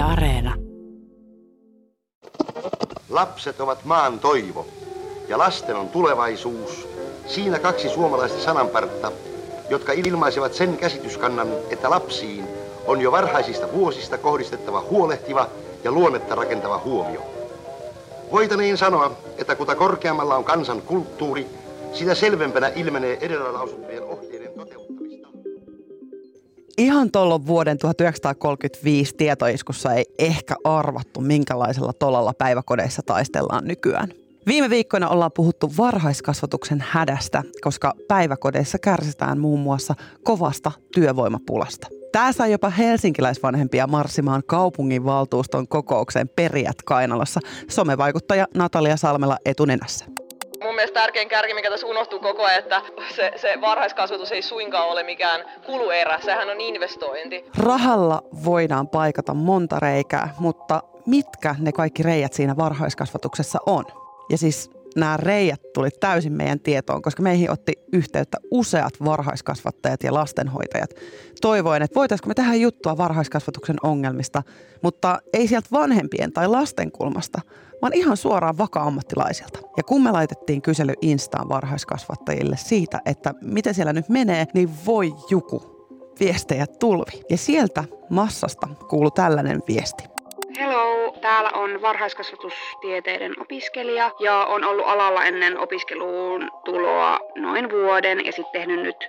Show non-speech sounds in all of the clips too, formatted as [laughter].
Areena. Lapset ovat maan toivo ja lasten on tulevaisuus. Siinä kaksi suomalaista sananpartta, jotka ilmaisevat sen käsityskannan, että lapsiin on jo varhaisista vuosista kohdistettava huolehtiva ja luonnetta rakentava huomio. Voitaneen sanoa, että kuta korkeammalla on kansan kulttuuri, sitä selvempänä ilmenee edellä lausuttujen toteuttamista. Ihan tuolla vuoden 1935 tietoiskussa ei ehkä arvattu, minkälaisella tolalla päiväkodeissa taistellaan nykyään. Viime viikkoina ollaan puhuttu varhaiskasvatuksen hädästä, koska päiväkodeissa kärsitään muun muassa kovasta työvoimapulasta. Tämä sai jopa helsinkiläisvanhempia marssimaan kaupungin valtuuston kokoukseen Perijät Kainalassa. Somevaikuttaja Natalia Salmela etunenässä. Mun mielestä tärkein kärki, mikä tässä unohtuu koko ajan, että se, se varhaiskasvatus ei suinkaan ole mikään kuluerä, sehän on investointi. Rahalla voidaan paikata monta reikää, mutta mitkä ne kaikki reijät siinä varhaiskasvatuksessa on? Ja siis nämä reijät tuli täysin meidän tietoon, koska meihin otti yhteyttä useat varhaiskasvattajat ja lastenhoitajat. Toivoin, että voitaisiinko me tehdä juttua varhaiskasvatuksen ongelmista, mutta ei sieltä vanhempien tai lasten kulmasta, vaan ihan suoraan vaka-ammattilaisilta. Ja kun me laitettiin kysely Instaan varhaiskasvattajille siitä, että miten siellä nyt menee, niin voi juku viestejä tulvi. Ja sieltä massasta kuului tällainen viesti. Hello, täällä on varhaiskasvatustieteiden opiskelija ja on ollut alalla ennen opiskeluun tuloa noin vuoden ja sitten tehnyt nyt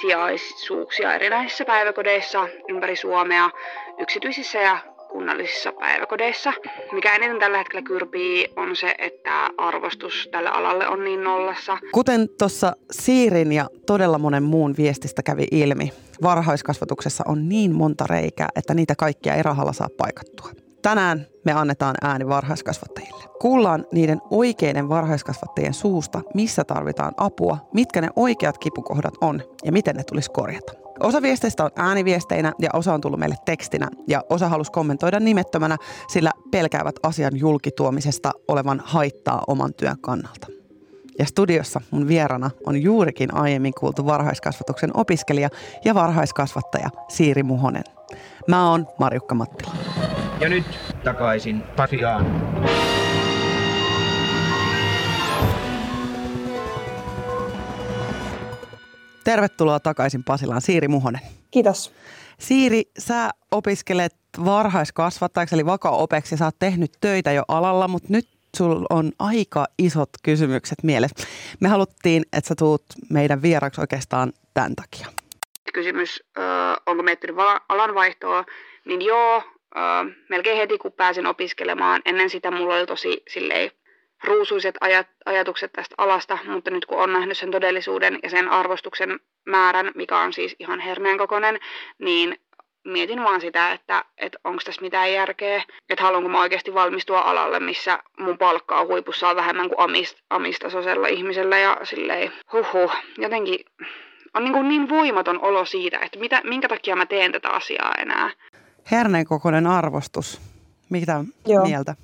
sijaisuuksia erinäisissä päiväkodeissa ympäri Suomea, yksityisissä ja kunnallisissa päiväkodeissa. Mikä eniten tällä hetkellä kyrpii on se, että arvostus tälle alalle on niin nollassa. Kuten tuossa Siirin ja todella monen muun viestistä kävi ilmi, varhaiskasvatuksessa on niin monta reikää, että niitä kaikkia ei rahalla saa paikattua. Tänään me annetaan ääni varhaiskasvattajille. Kuullaan niiden oikeiden varhaiskasvattajien suusta, missä tarvitaan apua, mitkä ne oikeat kipukohdat on ja miten ne tulisi korjata. Osa viesteistä on ääniviesteinä ja osa on tullut meille tekstinä ja osa halusi kommentoida nimettömänä, sillä pelkäävät asian julkituomisesta olevan haittaa oman työn kannalta. Ja studiossa mun vierana on juurikin aiemmin kuultu varhaiskasvatuksen opiskelija ja varhaiskasvattaja Siiri Muhonen. Mä oon Marjukka Mattila. Ja nyt takaisin Pasiaan. Tervetuloa takaisin Pasilaan, Siiri Muhonen. Kiitos. Siiri, sä opiskelet varhaiskasvattajaksi eli vaka-opeksi. Sä oot tehnyt töitä jo alalla, mutta nyt sulla on aika isot kysymykset mielessä. Me haluttiin, että sä tuut meidän vieraksi oikeastaan tämän takia. Kysymys, onko miettinyt alanvaihtoa, niin joo, melkein heti kun pääsin opiskelemaan. Ennen sitä mulla oli tosi silleen ruusuiset ajat, ajatukset tästä alasta, mutta nyt kun on nähnyt sen todellisuuden ja sen arvostuksen määrän, mikä on siis ihan herneen kokoinen, niin mietin vaan sitä, että, että onko tässä mitään järkeä, että haluanko mä oikeasti valmistua alalle, missä mun palkka on huipussaan vähemmän kuin amist, amistasoisella ihmisellä ja silleen, huhhuh, jotenkin on niin, kuin niin voimaton olo siitä, että mitä, minkä takia mä teen tätä asiaa enää. Herneen kokoinen arvostus. Mitä Joo. mieltä?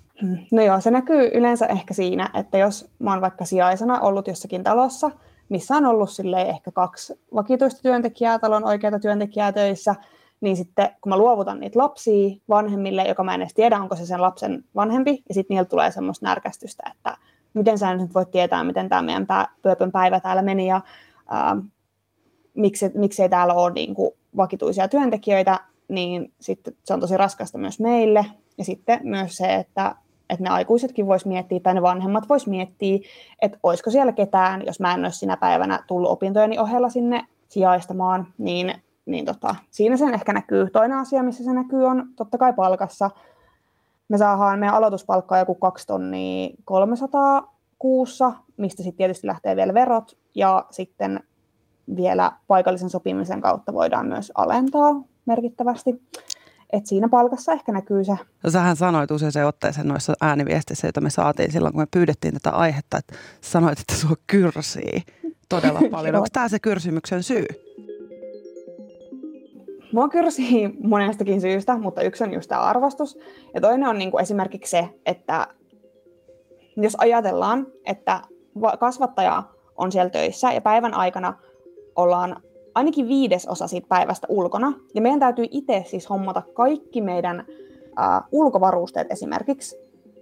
No joo, se näkyy yleensä ehkä siinä, että jos mä oon vaikka sijaisena ollut jossakin talossa, missä on ollut silleen ehkä kaksi vakituista työntekijää, talon oikeita työntekijää töissä, niin sitten kun mä luovutan niitä lapsia vanhemmille, joka mä en edes tiedä, onko se sen lapsen vanhempi, ja sitten niiltä tulee semmoista närkästystä, että miten sä nyt voit tietää, miten tämä meidän pää, Pööpön päivä täällä meni, ja ää, miksi, miksei täällä ole niin kuin vakituisia työntekijöitä, niin sitten se on tosi raskasta myös meille. Ja sitten myös se, että, että ne aikuisetkin vois miettiä, tai ne vanhemmat vois miettiä, että olisiko siellä ketään, jos mä en olisi sinä päivänä tullut opintojeni ohella sinne sijaistamaan, niin, niin tota, siinä sen ehkä näkyy. Toinen asia, missä se näkyy, on totta kai palkassa. Me saadaan meidän aloituspalkkaa joku 2 tonnia 300 kuussa, mistä sitten tietysti lähtee vielä verot, ja sitten vielä paikallisen sopimisen kautta voidaan myös alentaa merkittävästi. Et siinä palkassa ehkä näkyy se. No, sähän sanoit usein otteeseen noissa ääniviesteissä, joita me saatiin silloin, kun me pyydettiin tätä aihetta, että sanoit, että sua kyrsii todella [laughs] paljon. Onko tämä se kyrsimyksen syy? Mua kyrsii monestakin syystä, mutta yksi on just tämä arvostus. Ja toinen on niin kuin esimerkiksi se, että jos ajatellaan, että va- kasvattaja on siellä töissä ja päivän aikana ollaan ainakin viides osa siitä päivästä ulkona, ja meidän täytyy itse siis hommata kaikki meidän ää, ulkovarusteet esimerkiksi.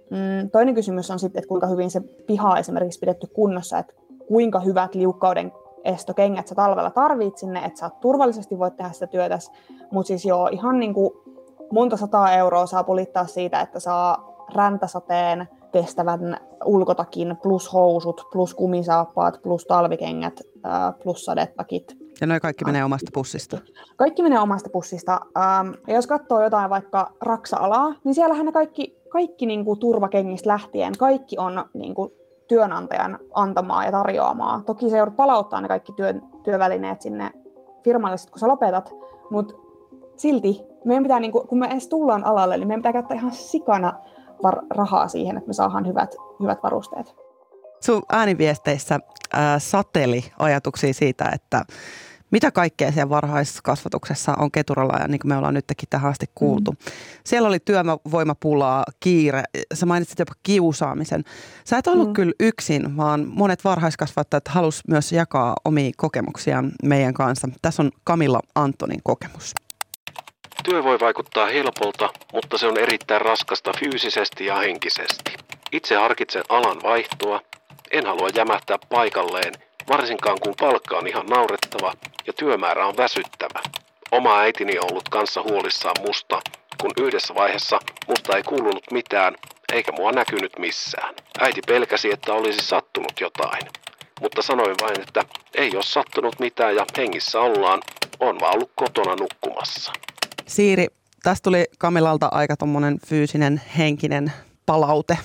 Mm, toinen kysymys on sitten, että kuinka hyvin se piha esimerkiksi pidetty kunnossa, että kuinka hyvät liukkauden estokengät sä talvella tarvit sinne, että sä turvallisesti voit tehdä sitä työtä. Mutta siis joo, ihan niin kuin monta sataa euroa saa pulittaa siitä, että saa räntäsateen kestävän ulkotakin, plus housut, plus kumisaappaat, plus talvikengät, plus sadetakit. Ja noin kaikki menee omasta pussista? Kaikki menee omasta pussista. Ja jos katsoo jotain vaikka raksa-alaa, niin siellähän ne kaikki, kaikki niin kuin turvakengistä lähtien, kaikki on niin kuin työnantajan antamaa ja tarjoamaa. Toki se joudut palauttaa ne kaikki työ, työvälineet sinne firmalle, kun sä lopetat, mutta silti meidän pitää, niin kuin, kun me edes tullaan alalle, niin meidän pitää käyttää ihan sikana var- rahaa siihen, että me saadaan hyvät, hyvät varusteet. Sun ääniviesteissä ää, sateli ajatuksia siitä, että mitä kaikkea siellä varhaiskasvatuksessa on Keturalla ja niin kuin me ollaan nytkin tähän asti kuultu. Mm. Siellä oli työvoimapulaa, kiire, sä mainitsit jopa kiusaamisen. Sä et ollut mm. kyllä yksin, vaan monet varhaiskasvattajat halus myös jakaa omia kokemuksiaan meidän kanssa. Tässä on Kamilla Antonin kokemus. Työ voi vaikuttaa helpolta, mutta se on erittäin raskasta fyysisesti ja henkisesti. Itse harkitsen alan vaihtoa. En halua jämähtää paikalleen, varsinkaan kun palkka on ihan naurettava ja työmäärä on väsyttävä. Oma äitini on ollut kanssa huolissaan musta, kun yhdessä vaiheessa musta ei kuulunut mitään, eikä mua näkynyt missään. Äiti pelkäsi, että olisi sattunut jotain. Mutta sanoin vain, että ei ole sattunut mitään ja hengissä ollaan, on vaan ollut kotona nukkumassa. Siiri, tästä tuli Kamilalta aika tuommoinen fyysinen, henkinen palaute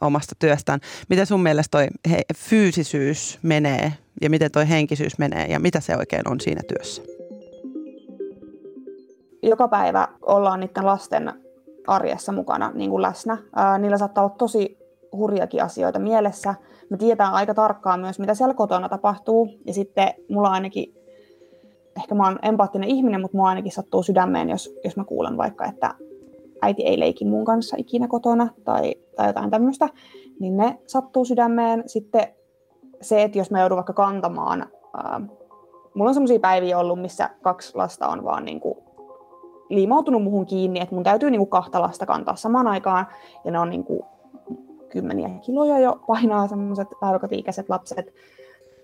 omasta työstään. Miten sun mielestä toi he, fyysisyys menee ja miten toi henkisyys menee ja mitä se oikein on siinä työssä? Joka päivä ollaan niiden lasten arjessa mukana niin kuin läsnä. Ää, niillä saattaa olla tosi hurjakin asioita mielessä. Me tiedetään aika tarkkaan myös, mitä siellä kotona tapahtuu. Ja sitten mulla ainakin ehkä mä oon empaattinen ihminen, mutta mua ainakin sattuu sydämeen, jos, jos mä kuulen vaikka, että äiti ei leiki mun kanssa ikinä kotona tai, tai jotain tämmöistä, niin ne sattuu sydämeen. Sitten se, että jos mä joudun vaikka kantamaan, ää, mulla on semmoisia päiviä ollut, missä kaksi lasta on vaan niin kuin liimautunut muhun kiinni, että mun täytyy niin kuin kahta lasta kantaa samaan aikaan, ja ne on niin kuin kymmeniä kiloja jo painaa semmoiset päiväkotiikäiset lapset,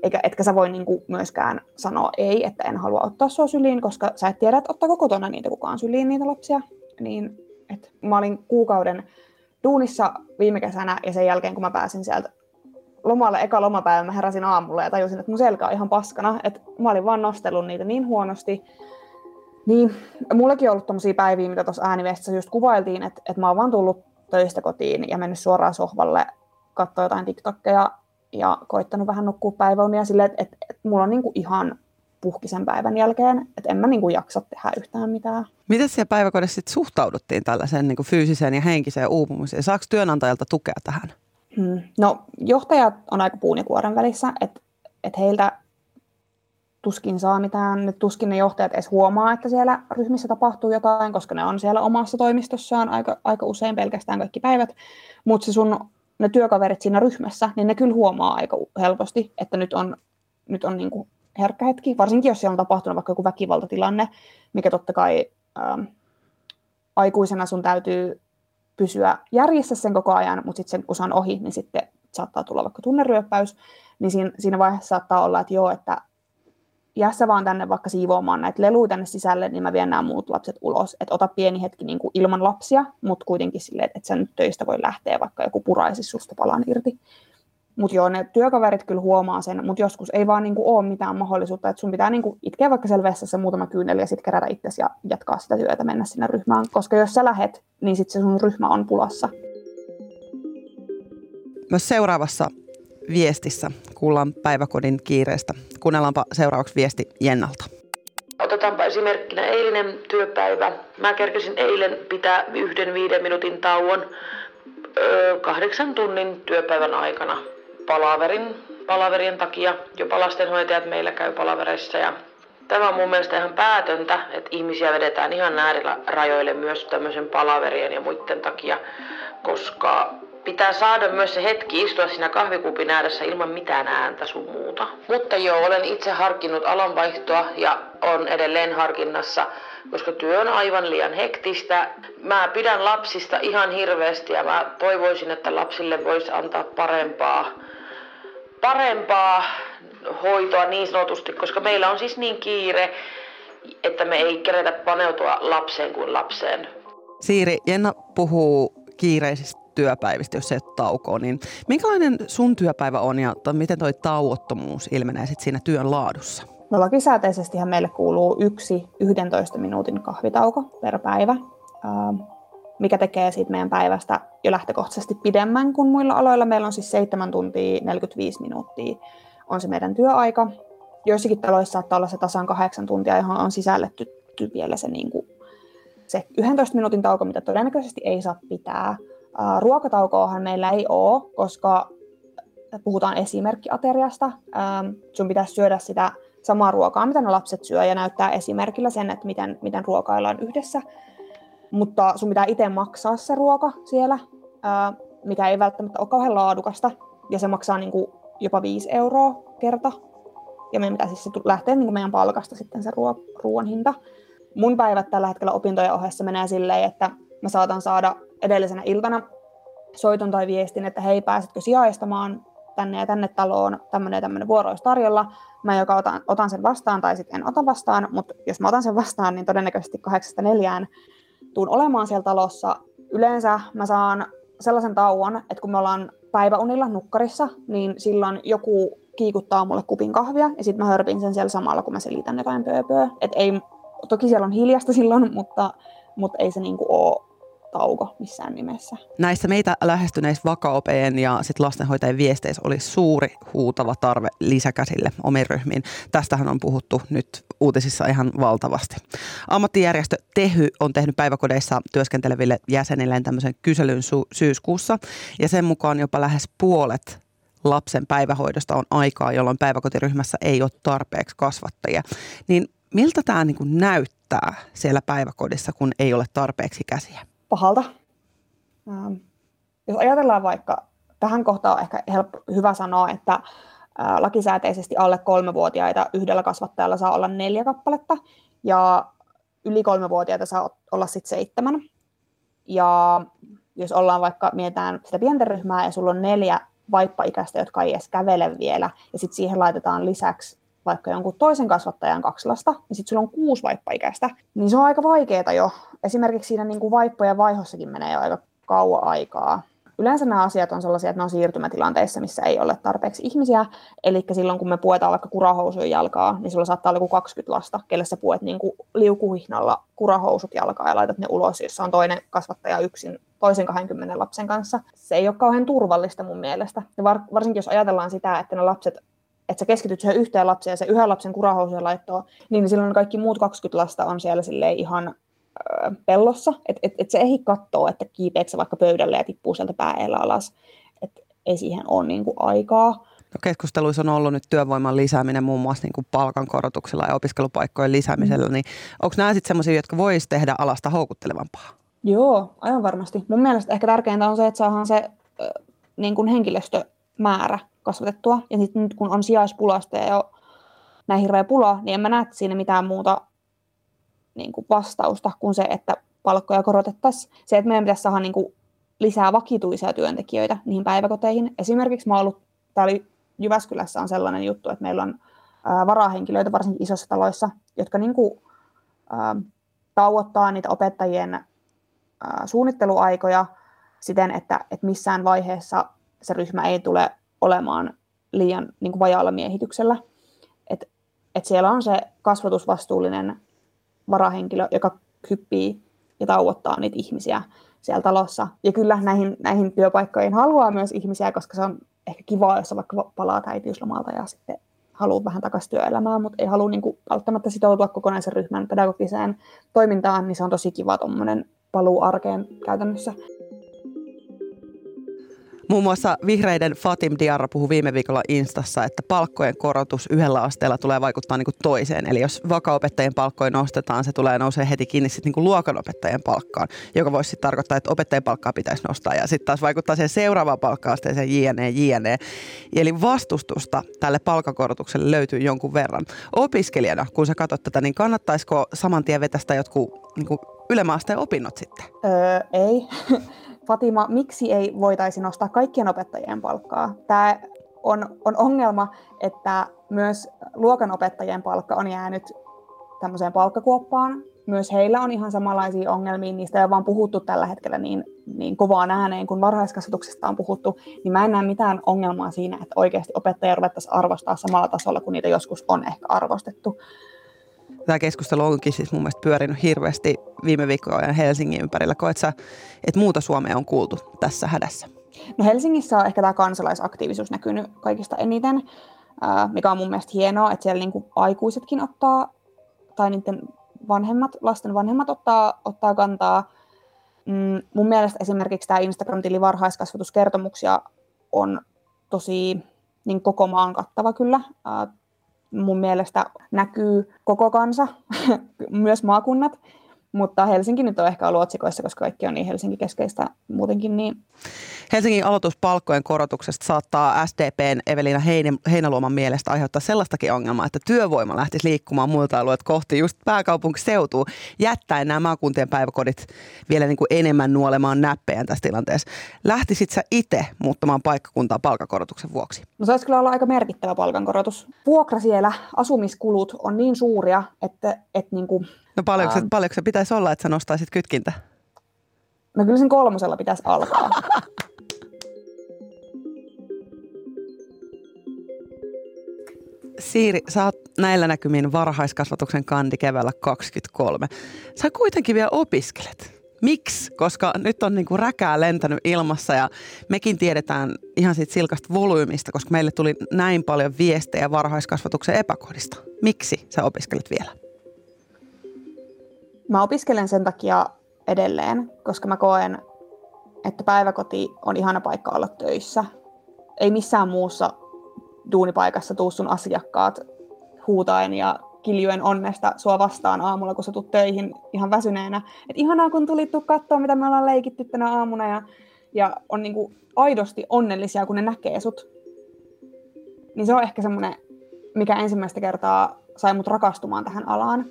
eikä, etkä sä voi niin myöskään sanoa ei, että en halua ottaa sua syliin, koska sä et tiedä, että ottaako kotona niitä kukaan syliin niitä lapsia. Niin, et mä olin kuukauden duunissa viime kesänä ja sen jälkeen, kun mä pääsin sieltä lomalle, eka lomapäivä, mä heräsin aamulla ja tajusin, että mun selkä on ihan paskana, että mä olin vaan nostellut niitä niin huonosti. Niin, mullakin on ollut tommosia päiviä, mitä tuossa ääniviestissä just kuvailtiin, että, että mä oon vaan tullut töistä kotiin ja mennyt suoraan sohvalle katsoa jotain TikTokkeja ja koittanut vähän nukkua päiväunia silleen, että, että, että mulla on niinku ihan puhkisen päivän jälkeen, että en mä niinku jaksa tehdä yhtään mitään. Miten siellä päiväkodissa sit suhtauduttiin tällaiseen niin fyysiseen ja henkiseen uupumukseen? Saako työnantajalta tukea tähän? Hmm. No johtajat on aika puun ja kuoren välissä, että et heiltä tuskin saa mitään, nyt tuskin ne johtajat edes huomaa, että siellä ryhmissä tapahtuu jotain, koska ne on siellä omassa toimistossaan aika, aika usein pelkästään kaikki päivät, mutta se sun ne työkaverit siinä ryhmässä, niin ne kyllä huomaa aika helposti, että nyt on, nyt on niin kuin herkkä hetki, varsinkin jos siellä on tapahtunut vaikka joku väkivaltatilanne, mikä totta kai ähm, aikuisena sun täytyy pysyä järjessä sen koko ajan, mutta sitten kun se on ohi, niin sitten saattaa tulla vaikka tunneryöppäys, niin siinä, siinä vaiheessa saattaa olla, että joo, että jää sä vaan tänne vaikka siivoamaan näitä leluja tänne sisälle, niin mä vien nämä muut lapset ulos. Että ota pieni hetki niin kuin ilman lapsia, mutta kuitenkin silleen, että sä nyt töistä voi lähteä, vaikka joku puraisi susta palan irti. Mutta joo, ne työkaverit kyllä huomaa sen, mutta joskus ei vaan niinku ole mitään mahdollisuutta, että sun pitää niinku itkeä vaikka siellä vessassa muutama kyyneli ja sitten kerätä itsesi ja jatkaa sitä työtä, mennä sinne ryhmään. Koska jos sä lähet, niin sitten se sun ryhmä on pulassa. Myös seuraavassa viestissä kuullaan päiväkodin kiireestä. Kuunnellaanpa seuraavaksi viesti Jennalta. Otetaanpa esimerkkinä eilinen työpäivä. Mä kerkesin eilen pitää yhden viiden minuutin tauon öö, kahdeksan tunnin työpäivän aikana palaverin, palaverien takia. Jopa lastenhoitajat meillä käy palavereissa ja Tämä on mun mielestä ihan päätöntä, että ihmisiä vedetään ihan näärillä rajoille myös tämmöisen palaverien ja muiden takia, koska pitää saada myös se hetki istua siinä kahvikupin ääressä ilman mitään ääntä sun muuta. Mutta joo, olen itse harkinnut alanvaihtoa ja on edelleen harkinnassa, koska työ on aivan liian hektistä. Mä pidän lapsista ihan hirveästi ja mä toivoisin, että lapsille voisi antaa parempaa, parempaa hoitoa niin sanotusti, koska meillä on siis niin kiire, että me ei keretä paneutua lapseen kuin lapseen. Siiri, Jenna puhuu kiireisistä työpäivistä, jos se ei ole taukoa, niin minkälainen sun työpäivä on ja miten toi tauottomuus ilmenee sit siinä työn laadussa? No lakisääteisestihän meille kuuluu yksi 11 minuutin kahvitauko per päivä, mikä tekee siitä meidän päivästä jo lähtökohtaisesti pidemmän kuin muilla aloilla. Meillä on siis 7 tuntia 45 minuuttia on se meidän työaika. Joissakin taloissa saattaa olla se tasan kahdeksan tuntia, johon on sisälletty vielä se, niin kuin, se 11 minuutin tauko, mitä todennäköisesti ei saa pitää. Ruokataukoahan meillä ei ole, koska puhutaan esimerkkiateriasta. Sun pitäisi syödä sitä samaa ruokaa, mitä ne lapset syö, ja näyttää esimerkillä sen, että miten, miten ruokaillaan yhdessä. Mutta sun pitää itse maksaa se ruoka siellä, mikä ei välttämättä ole kauhean laadukasta, ja se maksaa niin kuin jopa 5 euroa kerta. Ja meidän pitää siis se lähteä niin kuin meidän palkasta sitten se ruoan hinta. Mun päivät tällä hetkellä opintojen ohessa menee silleen, että mä saatan saada edellisenä iltana soiton tai viestin, että hei, pääsetkö sijaistamaan tänne ja tänne taloon, tämmöinen ja tämmöinen vuoro olisi tarjolla. Mä joko otan, otan sen vastaan tai sitten en ota vastaan, mutta jos mä otan sen vastaan, niin todennäköisesti kahdeksasta neljään tuun olemaan siellä talossa. Yleensä mä saan sellaisen tauon, että kun me ollaan päiväunilla nukkarissa, niin silloin joku kiikuttaa mulle kupin kahvia ja sitten mä hörpin sen siellä samalla, kun mä selitän jotain pööpöä. Et ei, toki siellä on hiljasta [laughs] silloin, mutta, mutta ei se niinku ole tauko missään nimessä. Näissä meitä lähestyneissä vakaopeen ja sit lastenhoitajien viesteissä oli suuri huutava tarve lisäkäsille omiin ryhmiin. Tästähän on puhuttu nyt uutisissa ihan valtavasti. Ammattijärjestö Tehy on tehnyt päiväkodeissa työskenteleville jäsenilleen tämmöisen kyselyn su- syyskuussa ja sen mukaan jopa lähes puolet lapsen päivähoidosta on aikaa, jolloin päiväkotiryhmässä ei ole tarpeeksi kasvattajia. Niin miltä tämä niin näyttää siellä päiväkodissa, kun ei ole tarpeeksi käsiä? Pahalta. Ähm, jos ajatellaan vaikka, tähän kohtaan on ehkä helppo, hyvä sanoa, että äh, lakisääteisesti alle kolmevuotiaita yhdellä kasvattajalla saa olla neljä kappaletta ja yli kolmevuotiaita saa olla sitten seitsemän. Ja jos ollaan vaikka, mietitään sitä pientä ryhmää ja sulla on neljä vaippaikäistä, jotka ei edes kävele vielä, ja sitten siihen laitetaan lisäksi vaikka jonkun toisen kasvattajan kaksi lasta, niin sitten sulla on kuusi vaippaikäistä, niin se on aika vaikeaa jo. Esimerkiksi siinä niin kuin vaippojen vaihossakin menee jo aika kauan aikaa. Yleensä nämä asiat on sellaisia, että ne on siirtymätilanteissa, missä ei ole tarpeeksi ihmisiä. Eli silloin, kun me puetaan vaikka kurahousujen jalkaa, niin sulla saattaa olla joku 20 lasta, kelle sä puet niin kuin liukuhihnalla kurahousut jalkaa ja laitat ne ulos, jossa on toinen kasvattaja yksin toisen 20 lapsen kanssa. Se ei ole kauhean turvallista mun mielestä. Ja var, varsinkin jos ajatellaan sitä, että ne lapset että sä keskityt siihen yhteen lapseen ja se yhden lapsen kurahousujen laittoon, niin silloin kaikki muut 20 lasta on siellä ihan ö, pellossa, että et, et se ei katsoa, että kiipeekö vaikka pöydälle ja tippuu sieltä päällä alas, että ei siihen ole niinku aikaa. No keskusteluissa on ollut nyt työvoiman lisääminen muun muassa niin kuin palkankorotuksella ja opiskelupaikkojen lisäämisellä, mm. niin onko nämä sitten sellaisia, jotka voisi tehdä alasta houkuttelevampaa? Joo, aivan varmasti. Mun mielestä ehkä tärkeintä on se, että saadaan se äh, niin kuin henkilöstömäärä kasvatettua. Ja sitten nyt kun on sijaispulasta ja jo näin hirveä pula, niin en mä näe siinä mitään muuta niin kuin vastausta kuin se, että palkkoja korotettaisiin. Se, että meidän pitäisi saada niin kuin lisää vakituisia työntekijöitä niihin päiväkoteihin. Esimerkiksi mä ollut, tää oli Jyväskylässä on sellainen juttu, että meillä on ää, varahenkilöitä varsinkin isossa taloissa, jotka niin kuin, ää, tauottaa niitä opettajien ää, suunnitteluaikoja siten, että, että missään vaiheessa se ryhmä ei tule olemaan liian niin kuin vajaalla miehityksellä. Et, et siellä on se kasvatusvastuullinen varahenkilö, joka hyppii ja tauottaa niitä ihmisiä siellä talossa. Ja kyllä näihin, näihin työpaikkoihin haluaa myös ihmisiä, koska se on ehkä kiva, jos vaikka palaa äitiyslomalta ja sitten haluaa vähän takaisin työelämään, mutta ei halua niin kuin, välttämättä sitoutua kokonaisen ryhmän pedagogiseen toimintaan, niin se on tosi kiva tuommoinen paluu arkeen käytännössä. Muun muassa vihreiden Fatim Diarra puhui viime viikolla Instassa, että palkkojen korotus yhdellä asteella tulee vaikuttaa niin kuin toiseen. Eli jos vakaopettajien palkkoja nostetaan, se tulee nousee heti kiinni sitten niin luokanopettajien palkkaan, joka voisi sitten tarkoittaa, että opettajien palkkaa pitäisi nostaa. Ja sitten taas vaikuttaa siihen seuraavaan palkka-asteeseen jne, jne. Eli vastustusta tälle palkakorotukselle löytyy jonkun verran. Opiskelijana, kun sä katsot tätä, niin kannattaisiko saman tien vetästä jotkut niin ylemääasteen opinnot sitten? Öö, ei. Fatima, miksi ei voitaisi nostaa kaikkien opettajien palkkaa? Tämä on, on ongelma, että myös luokanopettajien palkka on jäänyt tämmöiseen palkkakuoppaan. Myös heillä on ihan samanlaisia ongelmia, niistä ei ole vaan puhuttu tällä hetkellä niin, niin kovaan ääneen, kun varhaiskasvatuksesta on puhuttu, niin mä en näe mitään ongelmaa siinä, että oikeasti opettajia ruvettaisiin arvostaa samalla tasolla, kuin niitä joskus on ehkä arvostettu. Tämä keskustelu onkin siis mun mielestä pyörinyt hirveästi viime viikkojen Helsingin ympärillä. Koet sä, että muuta Suomea on kuultu tässä hädässä? No Helsingissä on ehkä tämä kansalaisaktiivisuus näkynyt kaikista eniten, mikä on mun mielestä hienoa, että siellä niinku aikuisetkin ottaa, tai niiden vanhemmat, lasten vanhemmat ottaa, ottaa kantaa. Mm, mun mielestä esimerkiksi tämä Instagram-tili varhaiskasvatuskertomuksia on tosi niin koko maan kattava kyllä mun mielestä näkyy koko kansa, [laughs] myös maakunnat, mutta Helsinki nyt on ehkä ollut otsikoissa, koska kaikki on niin Helsinki-keskeistä muutenkin. Niin. Helsingin aloituspalkkojen korotuksesta saattaa SDPn Evelina Heinäluoman mielestä aiheuttaa sellaistakin ongelmaa, että työvoima lähtisi liikkumaan muilta alueilta kohti just pääkaupunkiseutua, jättäen nämä maakuntien päiväkodit vielä niin kuin enemmän nuolemaan näppejä tässä tilanteessa. Lähtisit sä itse muuttamaan paikkakuntaa palkakorotuksen vuoksi? No se olisi kyllä olla aika merkittävä palkankorotus. Vuokra siellä, asumiskulut on niin suuria, että, että niin kuin No paljonko, se, paljonko se pitäisi olla, että sä nostaisit kytkintä? No kyllä sen kolmosella pitäisi alkaa. Siiri, sä oot näillä näkymin varhaiskasvatuksen kandi keväällä 23. Sä kuitenkin vielä opiskelet. Miksi? Koska nyt on niinku räkää lentänyt ilmassa ja mekin tiedetään ihan siitä silkasta volyymista, koska meille tuli näin paljon viestejä varhaiskasvatuksen epäkohdista. Miksi sä opiskelet vielä? Mä opiskelen sen takia edelleen, koska mä koen, että päiväkoti on ihana paikka olla töissä. Ei missään muussa duunipaikassa tuu sun asiakkaat huutaen ja kiljuen onnesta sua vastaan aamulla, kun sä tulet töihin ihan väsyneenä. Et ihanaa, kun tulit tuu katsoa, mitä me ollaan leikitty tänä aamuna ja, ja on niinku aidosti onnellisia, kun ne näkee sut. Niin se on ehkä semmoinen, mikä ensimmäistä kertaa sai mut rakastumaan tähän alaan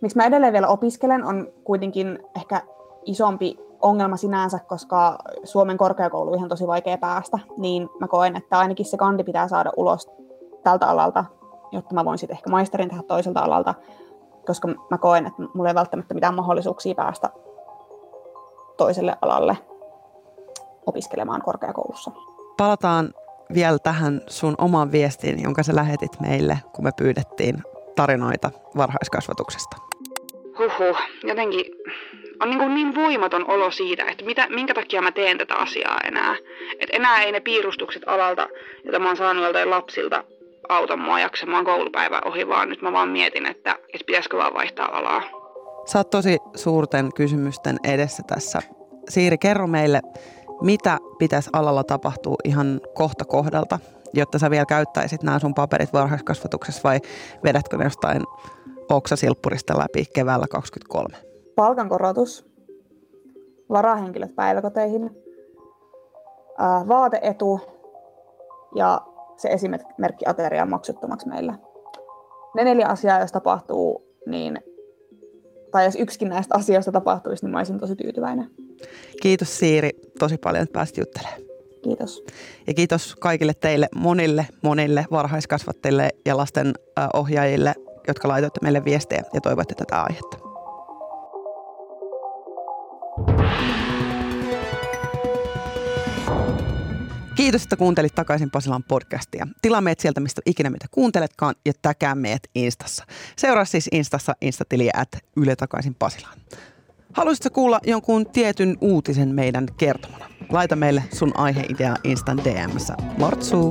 miksi mä edelleen vielä opiskelen, on kuitenkin ehkä isompi ongelma sinänsä, koska Suomen korkeakouluihin on tosi vaikea päästä, niin mä koen, että ainakin se kandi pitää saada ulos tältä alalta, jotta mä voin sitten ehkä maisterin tehdä toiselta alalta, koska mä koen, että mulla ei välttämättä mitään mahdollisuuksia päästä toiselle alalle opiskelemaan korkeakoulussa. Palataan vielä tähän sun omaan viestiin, jonka sä lähetit meille, kun me pyydettiin tarinoita varhaiskasvatuksesta huhhuh, jotenkin on niin, kuin niin voimaton olo siitä, että mitä, minkä takia mä teen tätä asiaa enää. että enää ei ne piirustukset alalta, joita mä oon saanut joltain lapsilta, auta mua jaksamaan koulupäivän ohi, vaan nyt mä vaan mietin, että, että pitäisikö vaan vaihtaa alaa. Sä oot tosi suurten kysymysten edessä tässä. Siiri, kerro meille, mitä pitäisi alalla tapahtua ihan kohta kohdalta, jotta sä vielä käyttäisit nämä sun paperit varhaiskasvatuksessa vai vedätkö ne jostain oksasilppurista läpi keväällä 2023? Palkankorotus, varahenkilöt päiväkoteihin, vaateetu ja se esimerkki ateria maksuttomaksi meillä. Ne neljä asiaa, jos tapahtuu, niin, tai jos yksikin näistä asioista tapahtuisi, niin mä olisin tosi tyytyväinen. Kiitos Siiri tosi paljon, että pääsit juttelemaan. Kiitos. Ja kiitos kaikille teille, monille, monille varhaiskasvattajille ja lasten ohjaajille jotka laitoitte meille viestejä ja toivotte tätä aihetta. Kiitos, että kuuntelit takaisin Pasilan podcastia. Tilaa meidät sieltä, mistä ikinä mitä kuunteletkaan ja täkää meidät Instassa. Seuraa siis Instassa instatiliä at Yle takaisin Pasilaan. Haluaisitko kuulla jonkun tietyn uutisen meidän kertomana? Laita meille sun aiheidea Instan DMssä. Martsu!